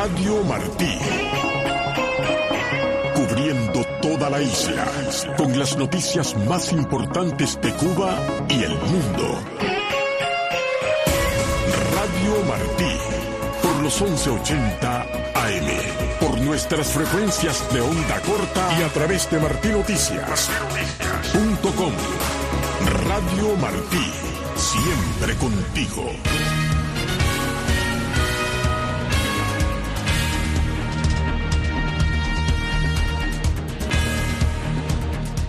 Radio Martí. Cubriendo toda la isla con las noticias más importantes de Cuba y el mundo. Radio Martí por los 1180 AM, por nuestras frecuencias de onda corta y a través de martinoticias.com. Radio Martí, siempre contigo.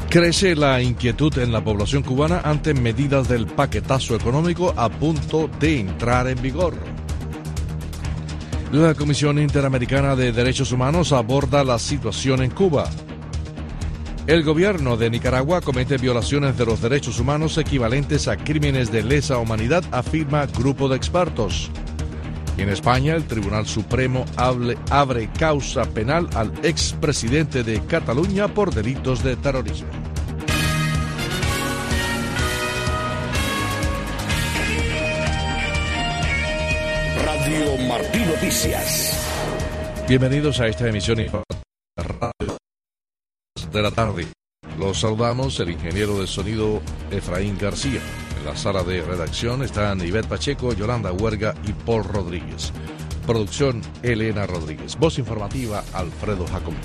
Crece la inquietud en la población cubana ante medidas del paquetazo económico a punto de entrar en vigor. La Comisión Interamericana de Derechos Humanos aborda la situación en Cuba. El gobierno de Nicaragua comete violaciones de los derechos humanos equivalentes a crímenes de lesa humanidad, afirma grupo de expertos. En España, el Tribunal Supremo abre causa penal al expresidente de Cataluña por delitos de terrorismo. Radio Noticias. Bienvenidos a esta emisión de la tarde. Los saludamos el ingeniero de sonido Efraín García. En la sala de redacción están Ivette Pacheco, Yolanda Huerga y Paul Rodríguez. Producción Elena Rodríguez. Voz informativa Alfredo Jacomí.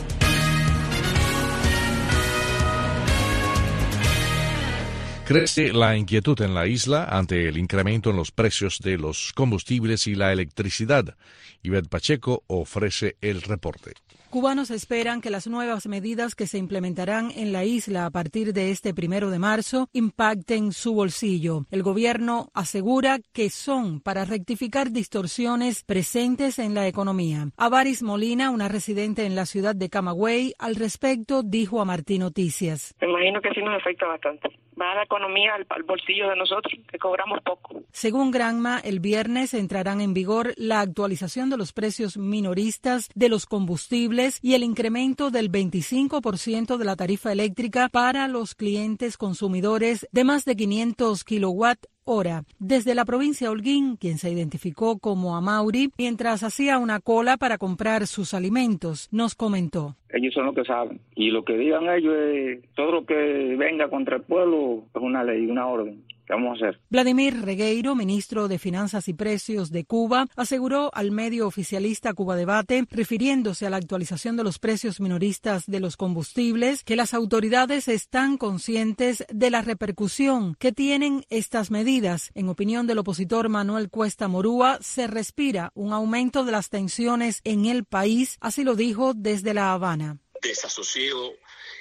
Crece la inquietud en la isla ante el incremento en los precios de los combustibles y la electricidad. Ivette Pacheco ofrece el reporte. Cubanos esperan que las nuevas medidas que se implementarán en la isla a partir de este primero de marzo impacten su bolsillo. El gobierno asegura que son para rectificar distorsiones presentes en la economía. Avaris Molina, una residente en la ciudad de Camagüey, al respecto dijo a Martín Noticias. Me imagino que sí nos afecta bastante va a la economía al, bolsillo de nosotros, que cobramos poco. Según Granma, el viernes entrarán en vigor la actualización de los precios minoristas de los combustibles y el incremento del 25% de la tarifa eléctrica para los clientes consumidores de más de 500 kilowatt hora desde la provincia Holguín, quien se identificó como Amauri, mientras hacía una cola para comprar sus alimentos, nos comentó. Ellos son los que saben. Y lo que digan ellos es todo lo que venga contra el pueblo es una ley, una orden. ¿Qué vamos a hacer? Vladimir Regueiro, ministro de Finanzas y Precios de Cuba, aseguró al medio oficialista Cuba Debate, refiriéndose a la actualización de los precios minoristas de los combustibles, que las autoridades están conscientes de la repercusión que tienen estas medidas. En opinión del opositor Manuel Cuesta Morúa, se respira un aumento de las tensiones en el país, así lo dijo desde La Habana. Desasosiego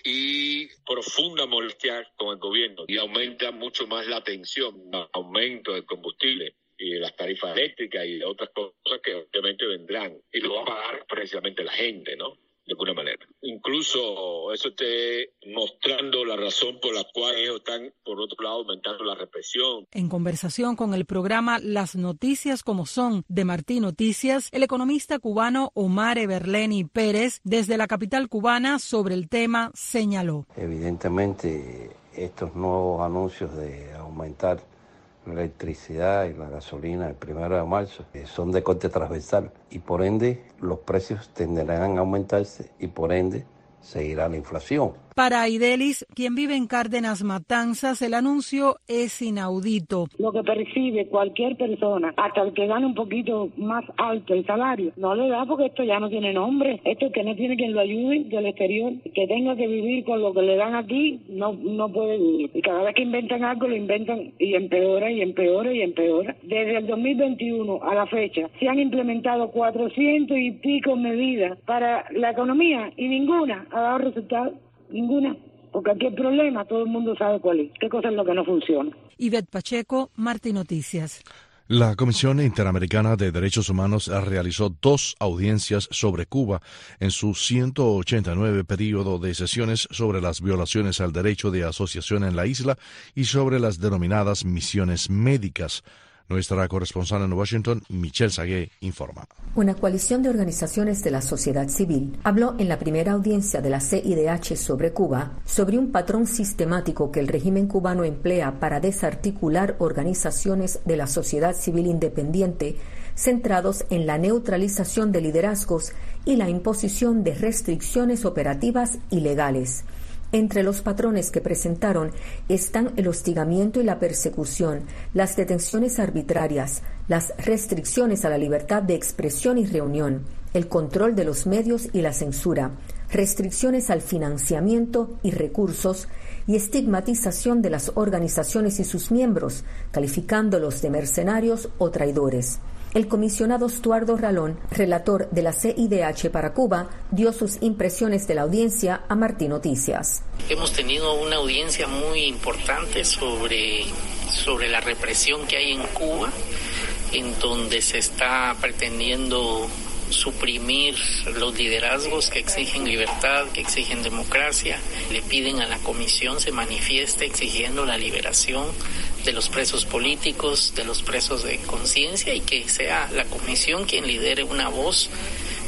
y profunda molestia con el gobierno y aumenta mucho más la tensión, aumento del combustible y de las tarifas eléctricas y otras cosas que obviamente vendrán y lo va a pagar precisamente la gente, ¿no? De alguna manera. Incluso eso esté mostrando la razón por la cual ellos están, por otro lado, aumentando la represión. En conversación con el programa Las Noticias como son de Martín Noticias, el economista cubano Omar Everleni Pérez, desde la capital cubana, sobre el tema, señaló. Evidentemente, estos nuevos anuncios de aumentar la electricidad y la gasolina el primero de marzo son de corte transversal y por ende los precios tenderán a aumentarse y por ende seguirá la inflación. Para Aidelis, quien vive en Cárdenas Matanzas, el anuncio es inaudito. Lo que percibe cualquier persona, hasta el que gane un poquito más alto el salario, no le da porque esto ya no tiene nombre. Esto que no tiene quien lo ayude del exterior, que tenga que vivir con lo que le dan aquí, no, no puede vivir. Y cada vez que inventan algo, lo inventan y empeora y empeora y empeora. Desde el 2021 a la fecha, se han implementado 400 y pico medidas para la economía y ninguna ha dado resultados. Ninguna. Porque aquí el problema, todo el mundo sabe cuál es. ¿Qué cosa es lo que no funciona? Ivette Pacheco, Martín Noticias. La Comisión Interamericana de Derechos Humanos realizó dos audiencias sobre Cuba en su 189 periodo de sesiones sobre las violaciones al derecho de asociación en la isla y sobre las denominadas misiones médicas. Nuestra corresponsal en Washington, Michelle Sagué, informa. Una coalición de organizaciones de la sociedad civil habló en la primera audiencia de la CIDH sobre Cuba sobre un patrón sistemático que el régimen cubano emplea para desarticular organizaciones de la sociedad civil independiente centrados en la neutralización de liderazgos y la imposición de restricciones operativas ilegales. Entre los patrones que presentaron están el hostigamiento y la persecución, las detenciones arbitrarias, las restricciones a la libertad de expresión y reunión, el control de los medios y la censura, restricciones al financiamiento y recursos y estigmatización de las organizaciones y sus miembros, calificándolos de mercenarios o traidores. El comisionado Estuardo Ralón, relator de la CIDH para Cuba, dio sus impresiones de la audiencia a Martín Noticias. Hemos tenido una audiencia muy importante sobre, sobre la represión que hay en Cuba, en donde se está pretendiendo suprimir los liderazgos que exigen libertad, que exigen democracia. Le piden a la comisión se manifieste exigiendo la liberación de los presos políticos, de los presos de conciencia y que sea la comisión quien lidere una voz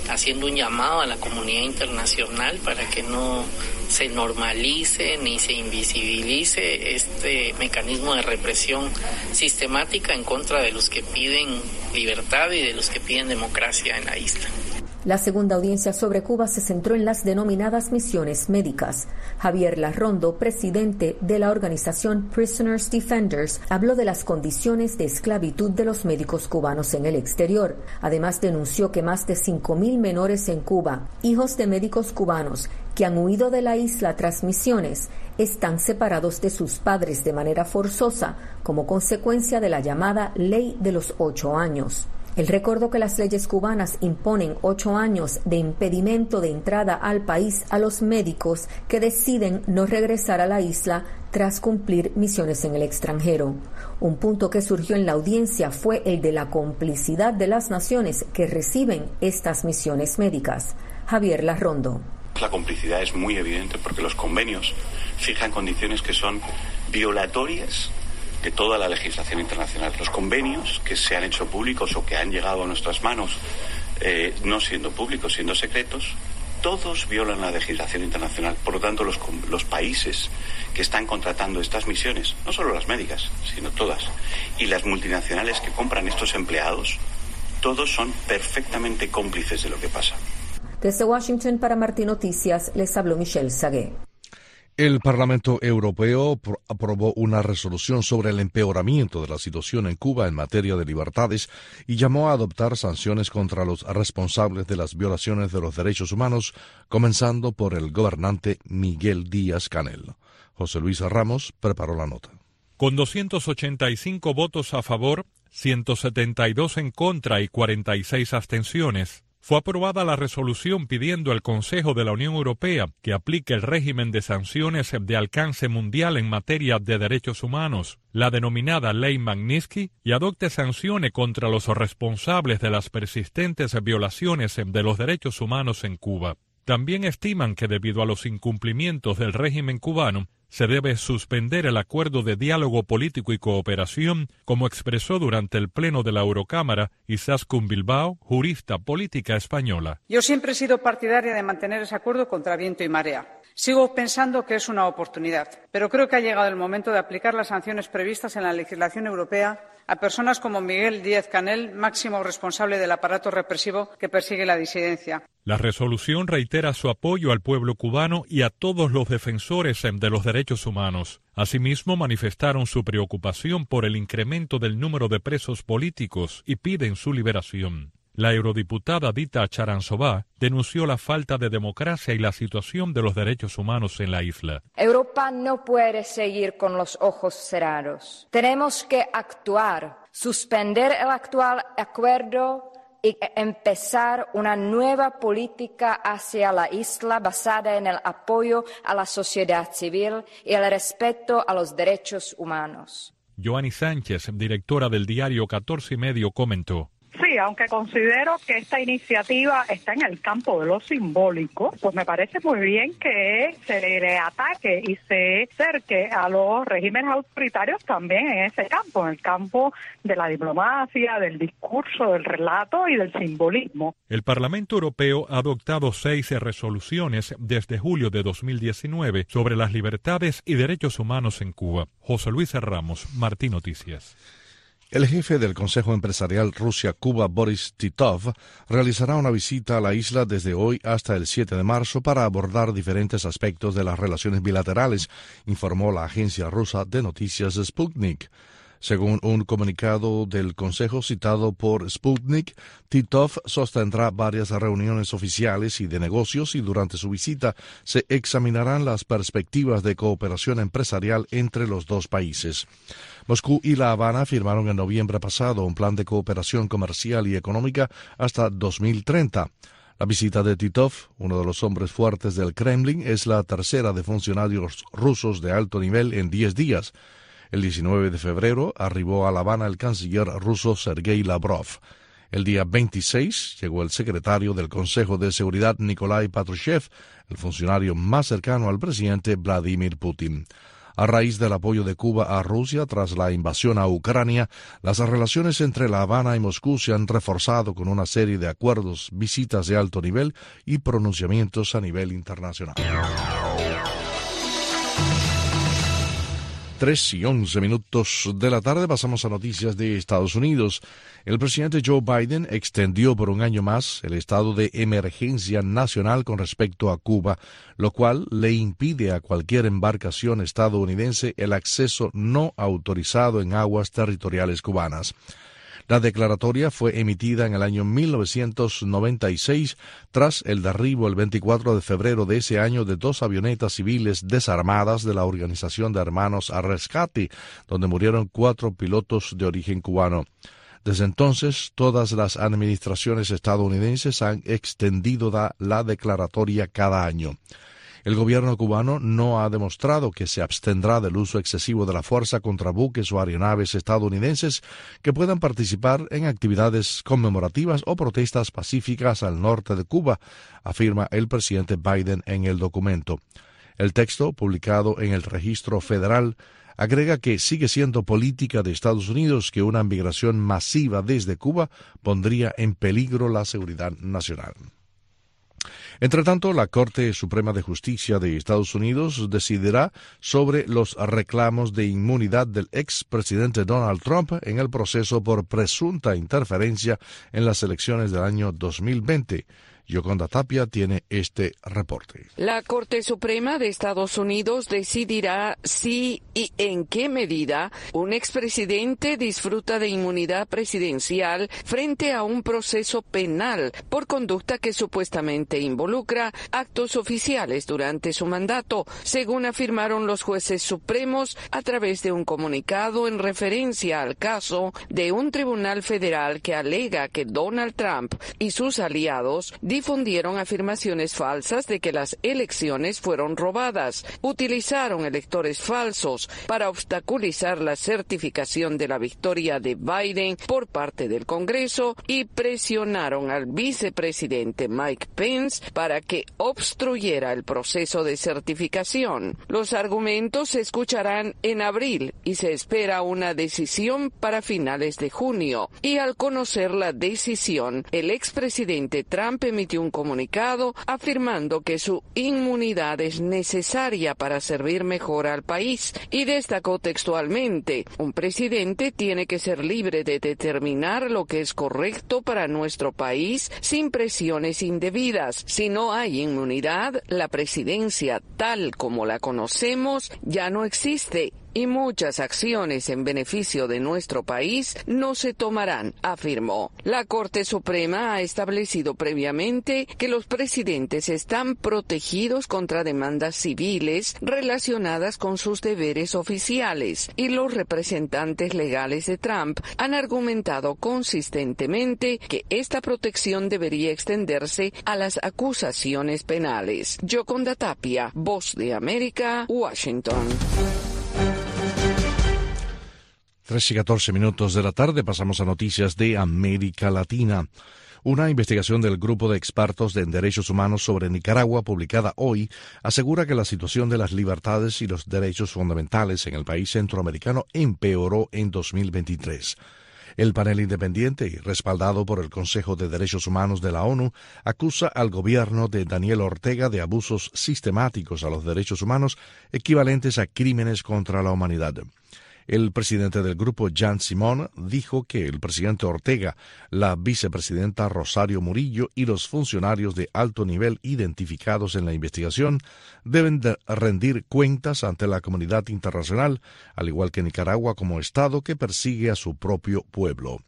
haciendo un llamado a la comunidad internacional para que no se normalice ni se invisibilice este mecanismo de represión sistemática en contra de los que piden libertad y de los que piden democracia en la isla. La segunda audiencia sobre Cuba se centró en las denominadas misiones médicas. Javier Larrondo, presidente de la organización Prisoners Defenders, habló de las condiciones de esclavitud de los médicos cubanos en el exterior. Además, denunció que más de 5.000 menores en Cuba, hijos de médicos cubanos que han huido de la isla tras misiones, están separados de sus padres de manera forzosa como consecuencia de la llamada Ley de los Ocho Años. El recordó que las leyes cubanas imponen ocho años de impedimento de entrada al país a los médicos que deciden no regresar a la isla tras cumplir misiones en el extranjero. Un punto que surgió en la audiencia fue el de la complicidad de las naciones que reciben estas misiones médicas. Javier Larrondo. La complicidad es muy evidente porque los convenios fijan condiciones que son violatorias de toda la legislación internacional. Los convenios que se han hecho públicos o que han llegado a nuestras manos, eh, no siendo públicos, siendo secretos, todos violan la legislación internacional. Por lo tanto, los, países que están contratando estas misiones, no solo las médicas, sino todas, y las multinacionales que compran estos empleados, todos son perfectamente cómplices de lo que pasa. Desde Washington para Martín Noticias les habló Michelle Sagué. El Parlamento Europeo aprobó una resolución sobre el empeoramiento de la situación en Cuba en materia de libertades y llamó a adoptar sanciones contra los responsables de las violaciones de los derechos humanos, comenzando por el gobernante Miguel Díaz Canel. José Luis Ramos preparó la nota. Con 285 votos a favor, 172 en contra y 46 abstenciones, fue aprobada la resolución pidiendo al Consejo de la Unión Europea que aplique el régimen de sanciones de alcance mundial en materia de derechos humanos, la denominada Ley Magnitsky, y adopte sanciones contra los responsables de las persistentes violaciones de los derechos humanos en Cuba. También estiman que debido a los incumplimientos del régimen cubano, se debe suspender el acuerdo de diálogo político y cooperación, como expresó durante el Pleno de la Eurocámara Isaskun Bilbao, jurista política española. Yo siempre he sido partidaria de mantener ese acuerdo contra viento y marea. Sigo pensando que es una oportunidad, pero creo que ha llegado el momento de aplicar las sanciones previstas en la legislación europea a personas como Miguel Díaz Canel, máximo responsable del aparato represivo que persigue la disidencia. La resolución reitera su apoyo al pueblo cubano y a todos los defensores de los derechos humanos. Asimismo, manifestaron su preocupación por el incremento del número de presos políticos y piden su liberación. La eurodiputada Dita Charanzová denunció la falta de democracia y la situación de los derechos humanos en la isla. Europa no puede seguir con los ojos cerrados. Tenemos que actuar, suspender el actual acuerdo y empezar una nueva política hacia la isla basada en el apoyo a la sociedad civil y el respeto a los derechos humanos. Joanny Sánchez, directora del diario 14 y medio, comentó. Sí, aunque considero que esta iniciativa está en el campo de lo simbólico, pues me parece muy bien que se le ataque y se cerque a los regímenes autoritarios también en ese campo, en el campo de la diplomacia, del discurso, del relato y del simbolismo. El Parlamento Europeo ha adoptado seis resoluciones desde julio de 2019 sobre las libertades y derechos humanos en Cuba. José Luis Ramos, Martín Noticias. El jefe del Consejo Empresarial Rusia-Cuba, Boris Titov, realizará una visita a la isla desde hoy hasta el 7 de marzo para abordar diferentes aspectos de las relaciones bilaterales, informó la agencia rusa de noticias Sputnik. Según un comunicado del Consejo citado por Sputnik, Titov sostendrá varias reuniones oficiales y de negocios y durante su visita se examinarán las perspectivas de cooperación empresarial entre los dos países. Moscú y La Habana firmaron en noviembre pasado un plan de cooperación comercial y económica hasta 2030. La visita de Titov, uno de los hombres fuertes del Kremlin, es la tercera de funcionarios rusos de alto nivel en diez días. El 19 de febrero arribó a La Habana el canciller ruso Sergei Lavrov. El día 26 llegó el secretario del Consejo de Seguridad Nikolai Patrushev, el funcionario más cercano al presidente Vladimir Putin. A raíz del apoyo de Cuba a Rusia tras la invasión a Ucrania, las relaciones entre La Habana y Moscú se han reforzado con una serie de acuerdos, visitas de alto nivel y pronunciamientos a nivel internacional. 3 y 11 minutos de la tarde pasamos a noticias de Estados Unidos. El presidente Joe Biden extendió por un año más el estado de emergencia nacional con respecto a Cuba, lo cual le impide a cualquier embarcación estadounidense el acceso no autorizado en aguas territoriales cubanas. La declaratoria fue emitida en el año 1996 tras el derribo el 24 de febrero de ese año de dos avionetas civiles desarmadas de la Organización de Hermanos a Rescate, donde murieron cuatro pilotos de origen cubano. Desde entonces, todas las administraciones estadounidenses han extendido la declaratoria cada año. El gobierno cubano no ha demostrado que se abstendrá del uso excesivo de la fuerza contra buques o aeronaves estadounidenses que puedan participar en actividades conmemorativas o protestas pacíficas al norte de Cuba, afirma el presidente Biden en el documento. El texto, publicado en el registro federal, agrega que sigue siendo política de Estados Unidos que una migración masiva desde Cuba pondría en peligro la seguridad nacional. Entre tanto, la Corte Suprema de Justicia de Estados Unidos decidirá sobre los reclamos de inmunidad del expresidente Donald Trump en el proceso por presunta interferencia en las elecciones del año 2020. Yoconda Tapia tiene este reporte. La Corte Suprema de Estados Unidos decidirá si y en qué medida un expresidente disfruta de inmunidad presidencial frente a un proceso penal por conducta que supuestamente involucra actos oficiales durante su mandato, según afirmaron los jueces supremos a través de un comunicado en referencia al caso de un tribunal federal que alega que Donald Trump y sus aliados difundieron afirmaciones falsas de que las elecciones fueron robadas, utilizaron electores falsos para obstaculizar la certificación de la victoria de Biden por parte del Congreso y presionaron al vicepresidente Mike Pence para que obstruyera el proceso de certificación. Los argumentos se escucharán en abril y se espera una decisión para finales de junio. Y al conocer la decisión, el expresidente Trump emitió un comunicado afirmando que su inmunidad es necesaria para servir mejor al país y destacó textualmente, un presidente tiene que ser libre de determinar lo que es correcto para nuestro país sin presiones indebidas. Si no hay inmunidad, la presidencia tal como la conocemos ya no existe y muchas acciones en beneficio de nuestro país no se tomarán, afirmó. La Corte Suprema ha establecido previamente que los presidentes están protegidos contra demandas civiles relacionadas con sus deberes oficiales y los representantes legales de Trump han argumentado consistentemente que esta protección debería extenderse a las acusaciones penales. Yoconda Tapia, Voz de América, Washington. 3 y 14 minutos de la tarde pasamos a noticias de América Latina. Una investigación del Grupo de Expertos en Derechos Humanos sobre Nicaragua, publicada hoy, asegura que la situación de las libertades y los derechos fundamentales en el país centroamericano empeoró en 2023. El panel independiente respaldado por el Consejo de Derechos Humanos de la ONU acusa al gobierno de Daniel Ortega de abusos sistemáticos a los derechos humanos equivalentes a crímenes contra la humanidad. El presidente del grupo, Jan Simón, dijo que el presidente Ortega, la vicepresidenta Rosario Murillo y los funcionarios de alto nivel identificados en la investigación deben rendir cuentas ante la comunidad internacional, al igual que Nicaragua como Estado que persigue a su propio pueblo.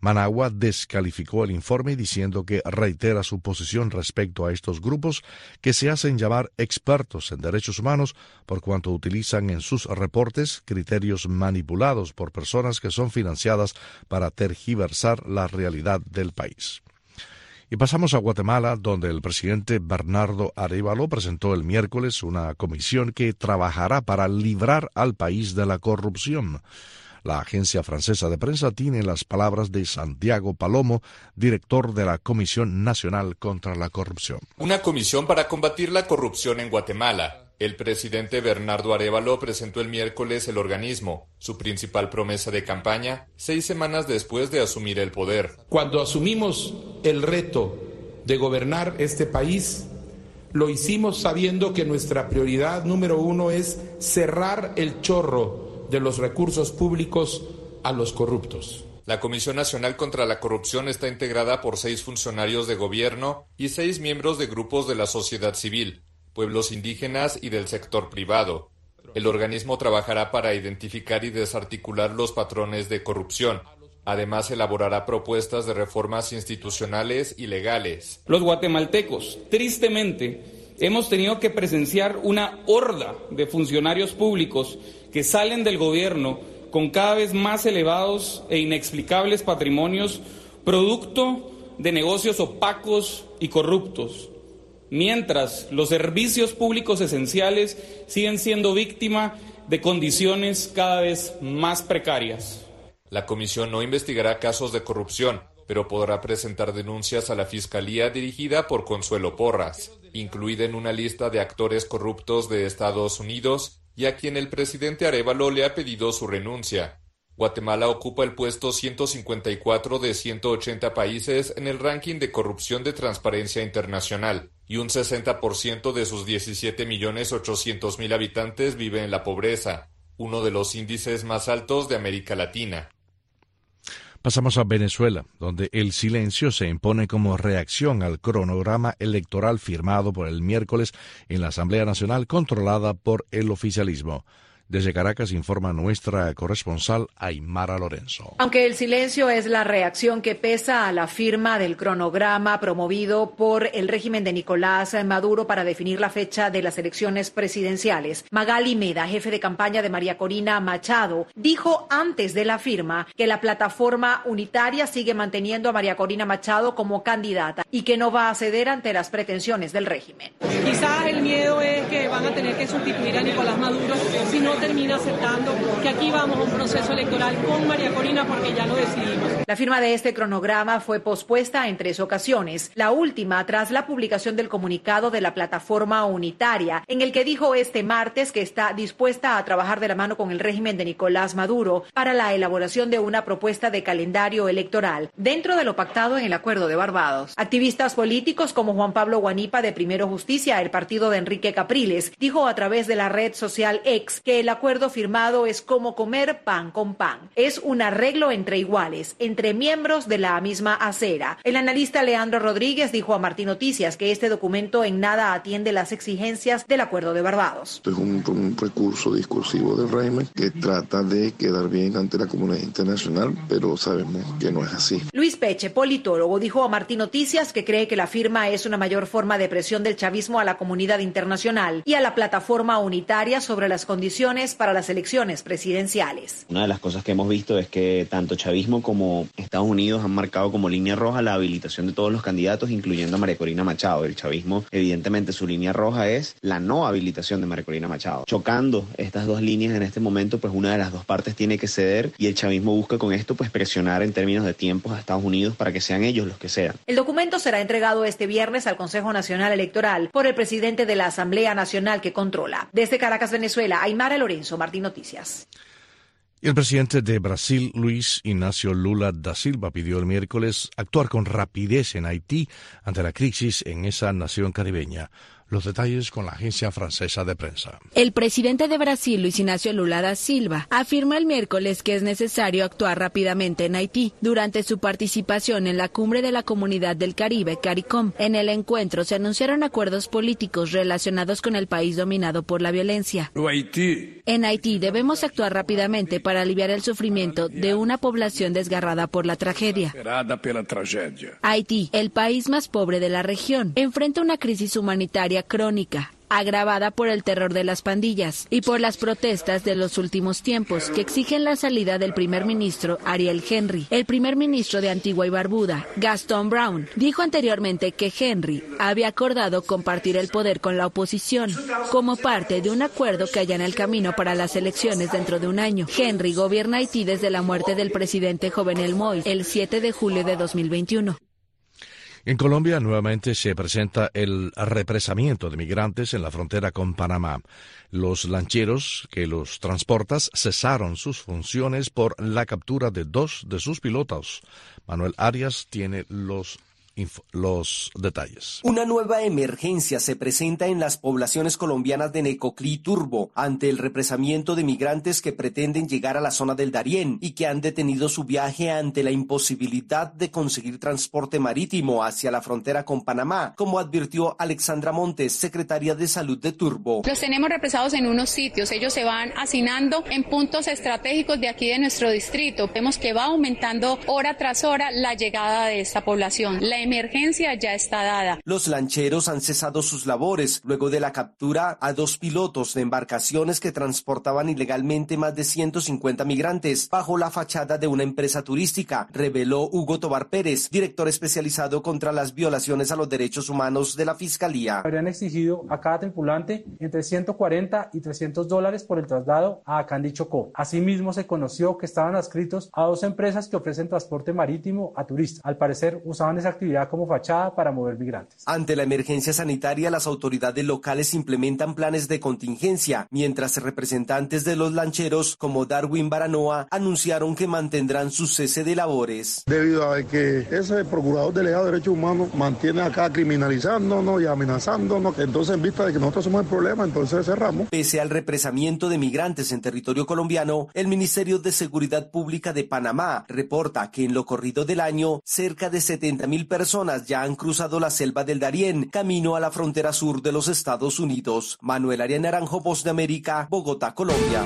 Managua descalificó el informe diciendo que reitera su posición respecto a estos grupos que se hacen llamar expertos en derechos humanos por cuanto utilizan en sus reportes criterios manipulados por personas que son financiadas para tergiversar la realidad del país. Y pasamos a Guatemala, donde el presidente Bernardo Arevalo presentó el miércoles una comisión que trabajará para librar al país de la corrupción. La agencia francesa de prensa tiene las palabras de Santiago Palomo, director de la Comisión Nacional contra la Corrupción. Una comisión para combatir la corrupción en Guatemala. El presidente Bernardo Arevalo presentó el miércoles el organismo, su principal promesa de campaña, seis semanas después de asumir el poder. Cuando asumimos el reto de gobernar este país, lo hicimos sabiendo que nuestra prioridad número uno es cerrar el chorro de los recursos públicos a los corruptos. La Comisión Nacional contra la Corrupción está integrada por seis funcionarios de gobierno y seis miembros de grupos de la sociedad civil, pueblos indígenas y del sector privado. El organismo trabajará para identificar y desarticular los patrones de corrupción. Además, elaborará propuestas de reformas institucionales y legales. Los guatemaltecos, tristemente, hemos tenido que presenciar una horda de funcionarios públicos que salen del gobierno con cada vez más elevados e inexplicables patrimonios producto de negocios opacos y corruptos, mientras los servicios públicos esenciales siguen siendo víctima de condiciones cada vez más precarias. La comisión no investigará casos de corrupción, pero podrá presentar denuncias a la Fiscalía dirigida por Consuelo Porras, incluida en una lista de actores corruptos de Estados Unidos y a quien el presidente Arevalo le ha pedido su renuncia. Guatemala ocupa el puesto 154 de 180 países en el ranking de corrupción de Transparencia Internacional, y un 60% de sus 17.800.000 habitantes vive en la pobreza, uno de los índices más altos de América Latina. Pasamos a Venezuela, donde el silencio se impone como reacción al cronograma electoral firmado por el miércoles en la Asamblea Nacional controlada por el oficialismo. Desde Caracas informa nuestra corresponsal Aymara Lorenzo. Aunque el silencio es la reacción que pesa a la firma del cronograma promovido por el régimen de Nicolás Maduro para definir la fecha de las elecciones presidenciales, Magali Meda, jefe de campaña de María Corina Machado, dijo antes de la firma que la plataforma unitaria sigue manteniendo a María Corina Machado como candidata y que no va a ceder ante las pretensiones del régimen. Quizás el miedo es que van a tener que sustituir a Nicolás Maduro si no termina aceptando que aquí vamos a un proceso electoral con María Corina porque ya lo decidimos. La firma de este cronograma fue pospuesta en tres ocasiones. La última tras la publicación del comunicado de la plataforma unitaria, en el que dijo este martes que está dispuesta a trabajar de la mano con el régimen de Nicolás Maduro para la elaboración de una propuesta de calendario electoral dentro de lo pactado en el Acuerdo de Barbados. Activistas políticos como Juan Pablo Guanipa de Primero Justicia, el partido de Enrique Capriles, dijo a través de la red social X que el acuerdo firmado es como comer pan con pan. Es un arreglo entre iguales, entre miembros de la misma acera. El analista Leandro Rodríguez dijo a Martín Noticias que este documento en nada atiende las exigencias del acuerdo de Barbados. es un, un recurso discursivo del régimen que trata de quedar bien ante la comunidad internacional, pero sabemos que no es así. Luis Peche, politólogo, dijo a Martín Noticias que cree que la firma es una mayor forma de presión del chavismo a la comunidad internacional y a la plataforma unitaria sobre las condiciones para las elecciones presidenciales. Una de las cosas que hemos visto es que tanto chavismo como Estados Unidos han marcado como línea roja la habilitación de todos los candidatos, incluyendo a María Corina Machado. El chavismo, evidentemente, su línea roja es la no habilitación de María Corina Machado. Chocando estas dos líneas en este momento, pues una de las dos partes tiene que ceder y el chavismo busca con esto pues presionar en términos de tiempos a Estados Unidos para que sean ellos los que sean. El documento será entregado este viernes al Consejo Nacional Electoral por el presidente de la Asamblea Nacional que controla. Desde Caracas, Venezuela, Aymara Lorenzo, Martín Noticias. El presidente de Brasil, Luis Ignacio Lula da Silva, pidió el miércoles actuar con rapidez en Haití ante la crisis en esa nación caribeña. Los detalles con la agencia francesa de prensa. El presidente de Brasil, Luis Ignacio Lula da Silva, afirma el miércoles que es necesario actuar rápidamente en Haití durante su participación en la cumbre de la Comunidad del Caribe, CARICOM. En el encuentro se anunciaron acuerdos políticos relacionados con el país dominado por la violencia. En Haití debemos actuar rápidamente para aliviar el sufrimiento de una población desgarrada por la tragedia. Haití, el país más pobre de la región, enfrenta una crisis humanitaria crónica agravada por el terror de las pandillas y por las protestas de los últimos tiempos que exigen la salida del primer ministro Ariel Henry. El primer ministro de Antigua y Barbuda, Gaston Brown, dijo anteriormente que Henry había acordado compartir el poder con la oposición como parte de un acuerdo que en el camino para las elecciones dentro de un año. Henry gobierna Haití desde la muerte del presidente Jovenel Moïse el 7 de julio de 2021. En Colombia nuevamente se presenta el represamiento de migrantes en la frontera con Panamá. Los lancheros que los transportan cesaron sus funciones por la captura de dos de sus pilotos. Manuel Arias tiene los los detalles. Una nueva emergencia se presenta en las poblaciones colombianas de Necoclí y Turbo ante el represamiento de migrantes que pretenden llegar a la zona del Darién y que han detenido su viaje ante la imposibilidad de conseguir transporte marítimo hacia la frontera con Panamá, como advirtió Alexandra Montes, secretaria de Salud de Turbo. Los tenemos represados en unos sitios, ellos se van hacinando en puntos estratégicos de aquí de nuestro distrito. Vemos que va aumentando hora tras hora la llegada de esta población. La emergencia ya está dada. Los lancheros han cesado sus labores luego de la captura a dos pilotos de embarcaciones que transportaban ilegalmente más de 150 migrantes bajo la fachada de una empresa turística, reveló Hugo Tobar Pérez, director especializado contra las violaciones a los derechos humanos de la Fiscalía. Habrían exigido a cada tripulante entre 140 y 300 dólares por el traslado a Candy Chocó. Asimismo, se conoció que estaban adscritos a dos empresas que ofrecen transporte marítimo a turistas. Al parecer, usaban esa actividad como fachada para mover migrantes. Ante la emergencia sanitaria, las autoridades locales implementan planes de contingencia, mientras representantes de los lancheros como Darwin Baranoa anunciaron que mantendrán su cese de labores. Debido a que ese procurador delegado de derechos humanos mantiene acá criminalizándonos y amenazándonos, entonces en vista de que nosotros somos el problema, entonces cerramos. Pese al represamiento de migrantes en territorio colombiano, el Ministerio de Seguridad Pública de Panamá reporta que en lo corrido del año, cerca de 70 mil personas personas ya han cruzado la selva del Darién, camino a la frontera sur de los Estados Unidos. Manuel Arias Naranjo, Voz de América, Bogotá, Colombia.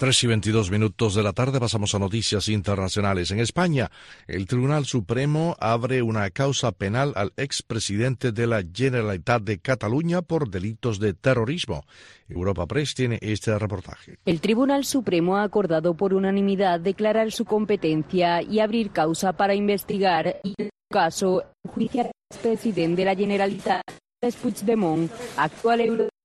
3 y 22 minutos de la tarde pasamos a noticias internacionales. En España, el Tribunal Supremo abre una causa penal al expresidente de la Generalitat de Cataluña por delitos de terrorismo. Europa Press tiene este reportaje. El Tribunal Supremo ha acordado por unanimidad declarar su competencia y abrir causa para investigar y, en caso, al expresidente de la Generalitat, Puigdemont, actual eurodiputado,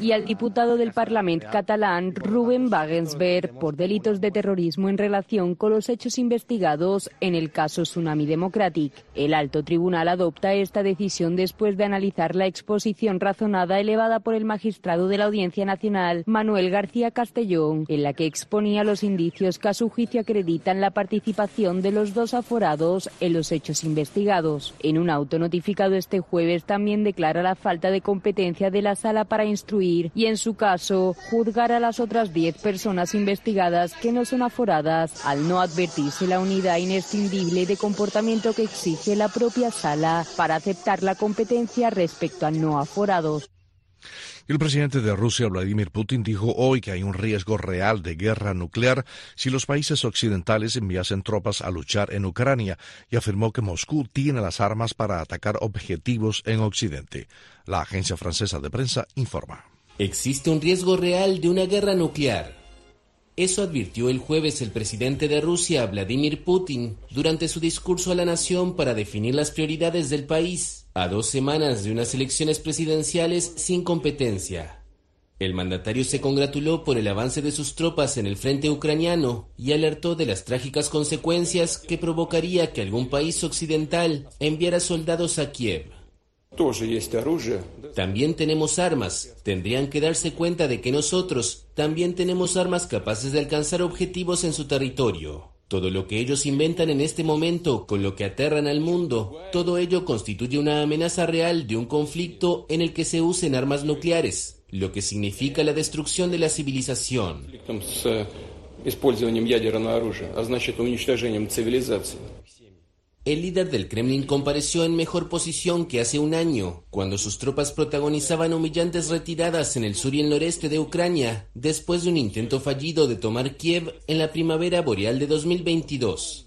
y al diputado del Parlamento catalán, Ruben Wagensberg, por delitos de terrorismo en relación con los hechos investigados en el caso Tsunami Democratic. El alto tribunal adopta esta decisión después de analizar la exposición razonada elevada por el magistrado de la Audiencia Nacional, Manuel García Castellón, en la que exponía los indicios que a su juicio acreditan la participación de los dos aforados en los hechos investigados. En un auto notificado este jueves también declara la falta de competencia de la para instruir y, en su caso, juzgar a las otras diez personas investigadas que no son aforadas al no advertirse la unidad inescindible de comportamiento que exige la propia sala para aceptar la competencia respecto a no aforados. El presidente de Rusia, Vladimir Putin, dijo hoy que hay un riesgo real de guerra nuclear si los países occidentales enviasen tropas a luchar en Ucrania y afirmó que Moscú tiene las armas para atacar objetivos en Occidente. La agencia francesa de prensa informa. Existe un riesgo real de una guerra nuclear. Eso advirtió el jueves el presidente de Rusia, Vladimir Putin, durante su discurso a la nación para definir las prioridades del país, a dos semanas de unas elecciones presidenciales sin competencia. El mandatario se congratuló por el avance de sus tropas en el frente ucraniano y alertó de las trágicas consecuencias que provocaría que algún país occidental enviara soldados a Kiev. También tenemos armas. Tendrían que darse cuenta de que nosotros también tenemos armas capaces de alcanzar objetivos en su territorio. Todo lo que ellos inventan en este momento, con lo que aterran al mundo, todo ello constituye una amenaza real de un conflicto en el que se usen armas nucleares, lo que significa la destrucción de la civilización. El líder del Kremlin compareció en mejor posición que hace un año, cuando sus tropas protagonizaban humillantes retiradas en el sur y el noreste de Ucrania, después de un intento fallido de tomar Kiev en la primavera boreal de 2022.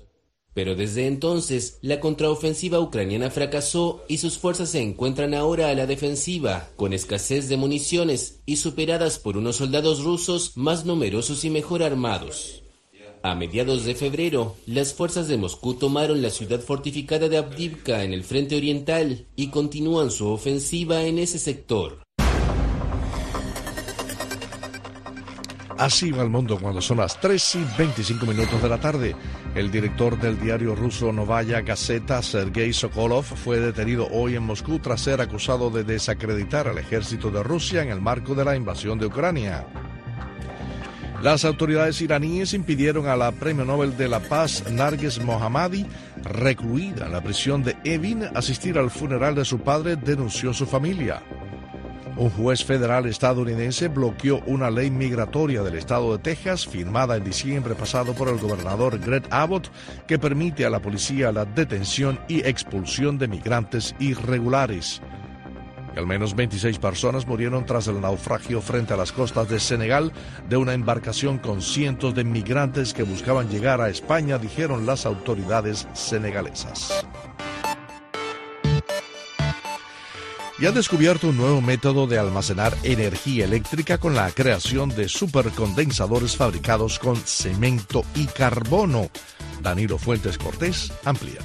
Pero desde entonces, la contraofensiva ucraniana fracasó y sus fuerzas se encuentran ahora a la defensiva, con escasez de municiones y superadas por unos soldados rusos más numerosos y mejor armados. A mediados de febrero, las fuerzas de Moscú tomaron la ciudad fortificada de Avdivka en el frente oriental y continúan su ofensiva en ese sector. Así va el mundo cuando son las 3 y 25 minutos de la tarde. El director del diario ruso Novaya Gazeta, Sergei Sokolov, fue detenido hoy en Moscú tras ser acusado de desacreditar al ejército de Rusia en el marco de la invasión de Ucrania. Las autoridades iraníes impidieron a la Premio Nobel de la Paz Narges Mohammadi, recluida en la prisión de Evin, asistir al funeral de su padre, denunció su familia. Un juez federal estadounidense bloqueó una ley migratoria del estado de Texas firmada en diciembre pasado por el gobernador Greg Abbott que permite a la policía la detención y expulsión de migrantes irregulares. Al menos 26 personas murieron tras el naufragio frente a las costas de Senegal de una embarcación con cientos de migrantes que buscaban llegar a España, dijeron las autoridades senegalesas. y han descubierto un nuevo método de almacenar energía eléctrica con la creación de supercondensadores fabricados con cemento y carbono. Danilo Fuentes Cortés amplía.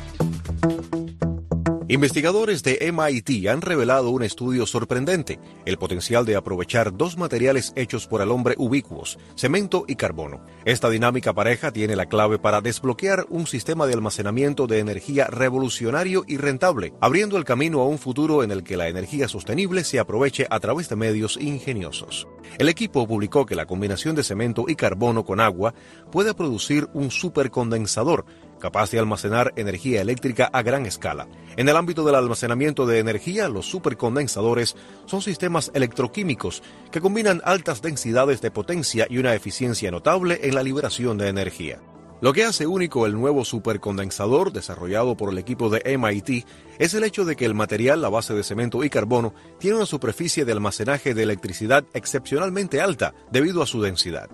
Investigadores de MIT han revelado un estudio sorprendente, el potencial de aprovechar dos materiales hechos por el hombre ubicuos, cemento y carbono. Esta dinámica pareja tiene la clave para desbloquear un sistema de almacenamiento de energía revolucionario y rentable, abriendo el camino a un futuro en el que la energía sostenible se aproveche a través de medios ingeniosos. El equipo publicó que la combinación de cemento y carbono con agua puede producir un supercondensador capaz de almacenar energía eléctrica a gran escala. En el ámbito del almacenamiento de energía, los supercondensadores son sistemas electroquímicos que combinan altas densidades de potencia y una eficiencia notable en la liberación de energía. Lo que hace único el nuevo supercondensador desarrollado por el equipo de MIT es el hecho de que el material a base de cemento y carbono tiene una superficie de almacenaje de electricidad excepcionalmente alta debido a su densidad.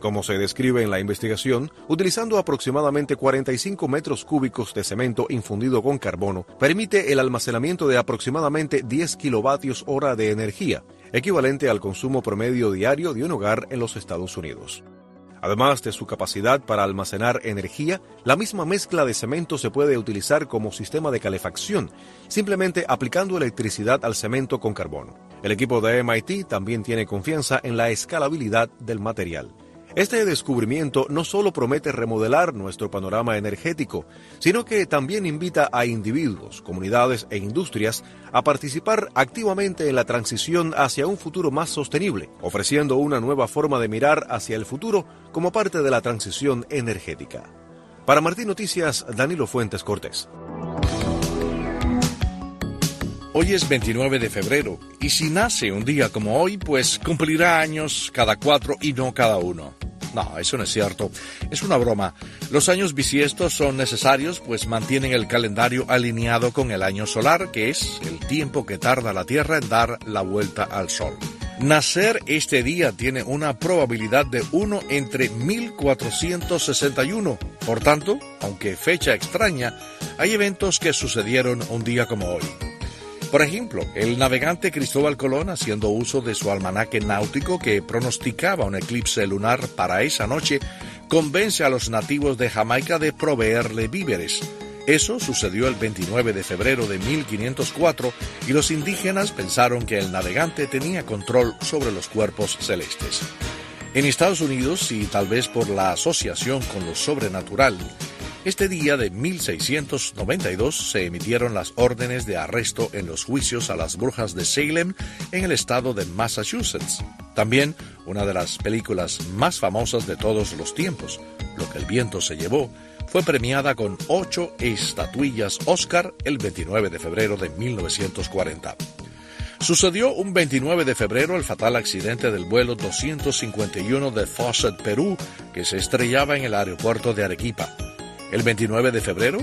Como se describe en la investigación, utilizando aproximadamente 45 metros cúbicos de cemento infundido con carbono, permite el almacenamiento de aproximadamente 10 kilovatios hora de energía, equivalente al consumo promedio diario de un hogar en los Estados Unidos. Además de su capacidad para almacenar energía, la misma mezcla de cemento se puede utilizar como sistema de calefacción, simplemente aplicando electricidad al cemento con carbono. El equipo de MIT también tiene confianza en la escalabilidad del material. Este descubrimiento no solo promete remodelar nuestro panorama energético, sino que también invita a individuos, comunidades e industrias a participar activamente en la transición hacia un futuro más sostenible, ofreciendo una nueva forma de mirar hacia el futuro como parte de la transición energética. Para Martín Noticias, Danilo Fuentes Cortés. Hoy es 29 de febrero y si nace un día como hoy, pues cumplirá años cada cuatro y no cada uno. No, eso no es cierto. Es una broma. Los años bisiestos son necesarios pues mantienen el calendario alineado con el año solar, que es el tiempo que tarda la Tierra en dar la vuelta al Sol. Nacer este día tiene una probabilidad de 1 entre 1461. Por tanto, aunque fecha extraña, hay eventos que sucedieron un día como hoy. Por ejemplo, el navegante Cristóbal Colón, haciendo uso de su almanaque náutico que pronosticaba un eclipse lunar para esa noche, convence a los nativos de Jamaica de proveerle víveres. Eso sucedió el 29 de febrero de 1504 y los indígenas pensaron que el navegante tenía control sobre los cuerpos celestes. En Estados Unidos, y tal vez por la asociación con lo sobrenatural, Este día de 1692 se emitieron las órdenes de arresto en los juicios a las brujas de Salem en el estado de Massachusetts. También una de las películas más famosas de todos los tiempos, Lo que el viento se llevó, fue premiada con ocho estatuillas Oscar el 29 de febrero de 1940. Sucedió un 29 de febrero el fatal accidente del vuelo 251 de Fawcett, Perú, que se estrellaba en el aeropuerto de Arequipa. El 29 de febrero,